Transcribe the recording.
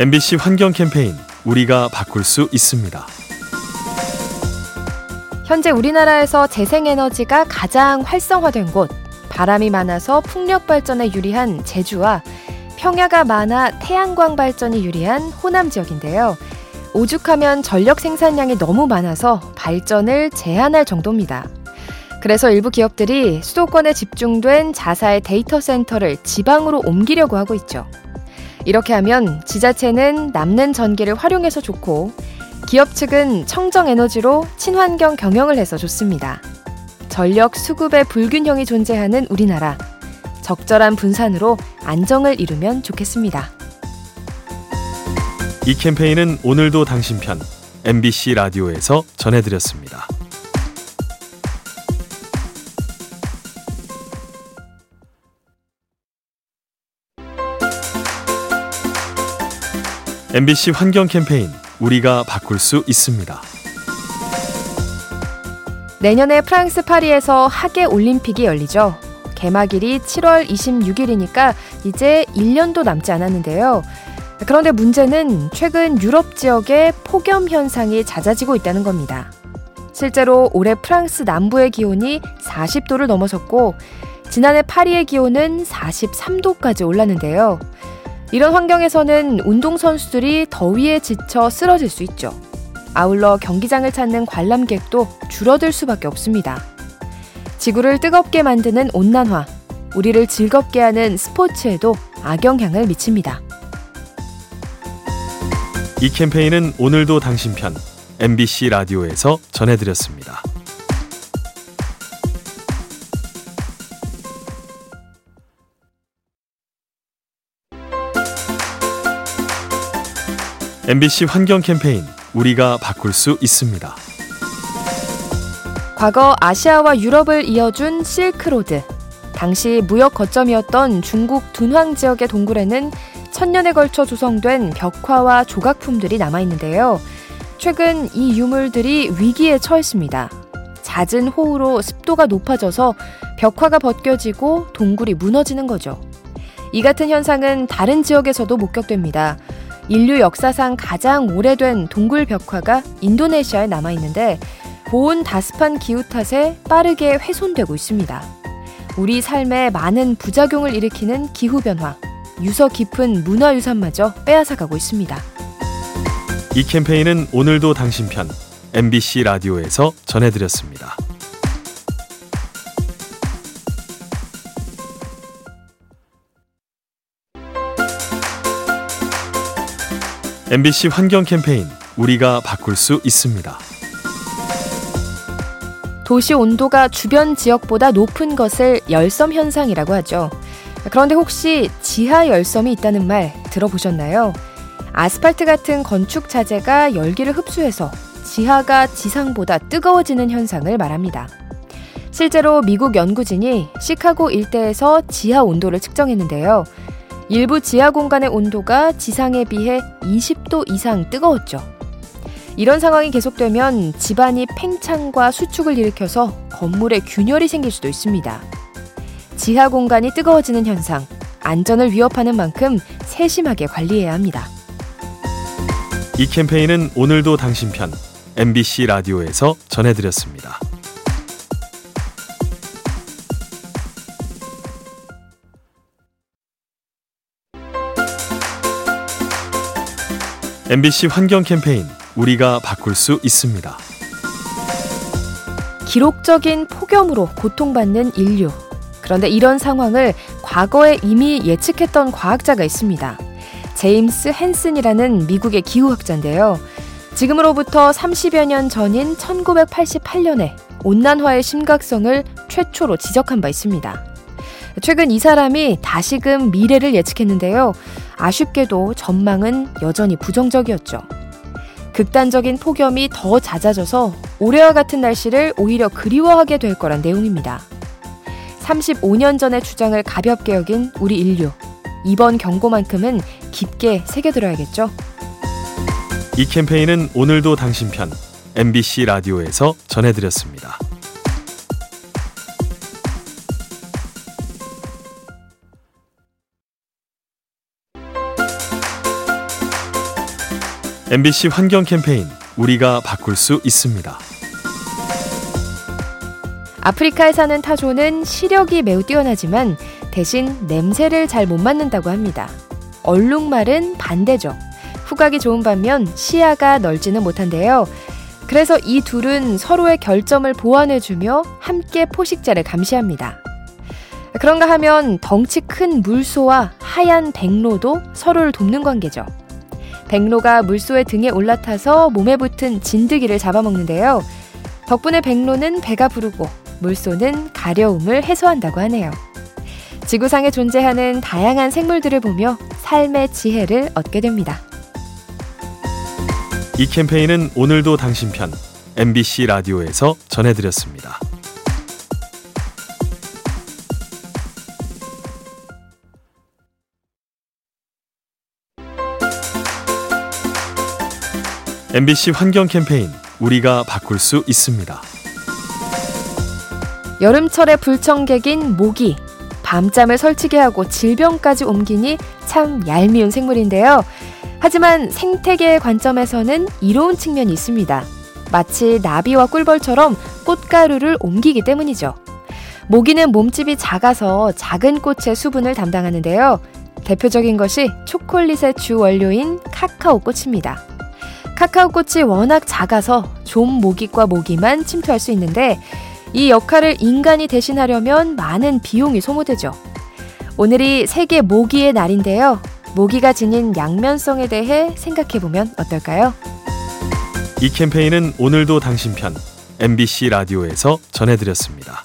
MBC 환경 캠페인 우리가 바꿀 수 있습니다. 현재 우리나라에서 재생에너지가 가장 활성화된 곳, 바람이 많아서 풍력 발전에 유리한 제주와 평야가 많아 태양광 발전이 유리한 호남 지역인데요. 오죽하면 전력 생산량이 너무 많아서 발전을 제한할 정도입니다. 그래서 일부 기업들이 수도권에 집중된 자사의 데이터 센터를 지방으로 옮기려고 하고 있죠. 이렇게 하면 지자체는 남는 전기를 활용해서 좋고 기업 측은 청정 에너지로 친환경 경영을 해서 좋습니다. 전력 수급의 불균형이 존재하는 우리나라. 적절한 분산으로 안정을 이루면 좋겠습니다. 이 캠페인은 오늘도 당신 편 MBC 라디오에서 전해드렸습니다. MBC 환경 캠페인 우리가 바꿀 수 있습니다. 내년에 프랑스 파리에서 하계 올림픽이 열리죠. 개막일이 7월 26일이니까 이제 1년도 남지 않았는데요. 그런데 문제는 최근 유럽 지역에 폭염 현상이 잦아지고 있다는 겁니다. 실제로 올해 프랑스 남부의 기온이 40도를 넘어섰고 지난해 파리의 기온은 43도까지 올랐는데요. 이런 환경에서는 운동선수들이 더위에 지쳐 쓰러질 수 있죠. 아울러 경기장을 찾는 관람객도 줄어들 수밖에 없습니다. 지구를 뜨겁게 만드는 온난화, 우리를 즐겁게 하는 스포츠에도 악영향을 미칩니다. 이 캠페인은 오늘도 당신 편 MBC 라디오에서 전해드렸습니다. MBC 환경 캠페인 우리가 바꿀 수 있습니다. 과거 아시아와 유럽을 이어준 실크로드. 당시 무역 거점이었던 중국 둔황 지역의 동굴에는 천년에 걸쳐 조성된 벽화와 조각품들이 남아 있는데요. 최근 이 유물들이 위기에 처했습니다. 잦은 호우로 습도가 높아져서 벽화가 벗겨지고 동굴이 무너지는 거죠. 이 같은 현상은 다른 지역에서도 목격됩니다. 인류 역사상 가장 오래된 동굴 벽화가 인도네시아에 남아 있는데 고온 다습한 기후 탓에 빠르게 훼손되고 있습니다. 우리 삶에 많은 부작용을 일으키는 기후 변화, 유서 깊은 문화유산마저 빼앗아가고 있습니다. 이 캠페인은 오늘도 당신 편 MBC 라디오에서 전해드렸습니다. MBC 환경 캠페인 우리가 바꿀 수 있습니다. 도시 온도가 주변 지역보다 높은 것을 열섬 현상이라고 하죠. 그런데 혹시 지하 열섬이 있다는 말 들어보셨나요? 아스팔트 같은 건축 자재가 열기를 흡수해서 지하가 지상보다 뜨거워지는 현상을 말합니다. 실제로 미국 연구진이 시카고 일대에서 지하 온도를 측정했는데요. 일부 지하 공간의 온도가 지상에 비해 20도 이상 뜨거웠죠. 이런 상황이 계속되면 집안이 팽창과 수축을 일으켜서 건물에 균열이 생길 수도 있습니다. 지하 공간이 뜨거워지는 현상, 안전을 위협하는 만큼 세심하게 관리해야 합니다. 이 캠페인은 오늘도 당신 편 MBC 라디오에서 전해드렸습니다. MBC 환경 캠페인 우리가 바꿀 수 있습니다. 기록적인 폭염으로 고통받는 인류. 그런데 이런 상황을 과거에 이미 예측했던 과학자가 있습니다. 제임스 헨슨이라는 미국의 기후학자인데요. 지금으로부터 30여 년 전인 1988년에 온난화의 심각성을 최초로 지적한 바 있습니다. 최근 이 사람이 다시금 미래를 예측했는데요. 아쉽게도 전망은 여전히 부정적이었죠. 극단적인 폭염이 더 잦아져서 올해와 같은 날씨를 오히려 그리워하게 될 거란 내용입니다. 35년 전의 주장을 가볍게 여긴 우리 인류. 이번 경고만큼은 깊게 새겨들어야겠죠. 이 캠페인은 오늘도 당신 편 MBC 라디오에서 전해드렸습니다. MBC 환경 캠페인 우리가 바꿀 수 있습니다. 아프리카에 사는 타조는 시력이 매우 뛰어나지만 대신 냄새를 잘 못 맡는다고 합니다. 얼룩말은 반대죠. 후각이 좋은 반면 시야가 넓지는 못한데요. 그래서 이 둘은 서로의 결점을 보완해주며 함께 포식자를 감시합니다. 그런가 하면 덩치 큰 물소와 하얀 백로도 서로를 돕는 관계죠. 백로가 물소의 등에 올라타서 몸에 붙은 진드기를 잡아먹는데요. 덕분에 백로는 배가 부르고 물소는 가려움을 해소한다고 하네요. 지구상에 존재하는 다양한 생물들을 보며 삶의 지혜를 얻게 됩니다. 이 캠페인은 오늘도 당신 편 MBC 라디오에서 전해드렸습니다. MBC 환경 캠페인 우리가 바꿀 수 있습니다. 여름철의 불청객인 모기. 밤잠을 설치게 하고 질병까지 옮기니 참 얄미운 생물인데요. 하지만 생태계의 관점에서는 이로운 측면이 있습니다. 마치 나비와 꿀벌처럼 꽃가루를 옮기기 때문이죠. 모기는 몸집이 작아서 작은 꽃의 수분을 담당하는데요. 대표적인 것이 초콜릿의 주 원료인 카카오 꽃입니다. 카카오 꽃이 워낙 작아서 좀 모기과 모기만 침투할 수 있는데 이 역할을 인간이 대신하려면 많은 비용이 소모되죠. 오늘이 세계 모기의 날인데요. 모기가 지닌 양면성에 대해 생각해보면 어떨까요? 이 캠페인은 오늘도 당신 편 MBC 라디오에서 전해드렸습니다.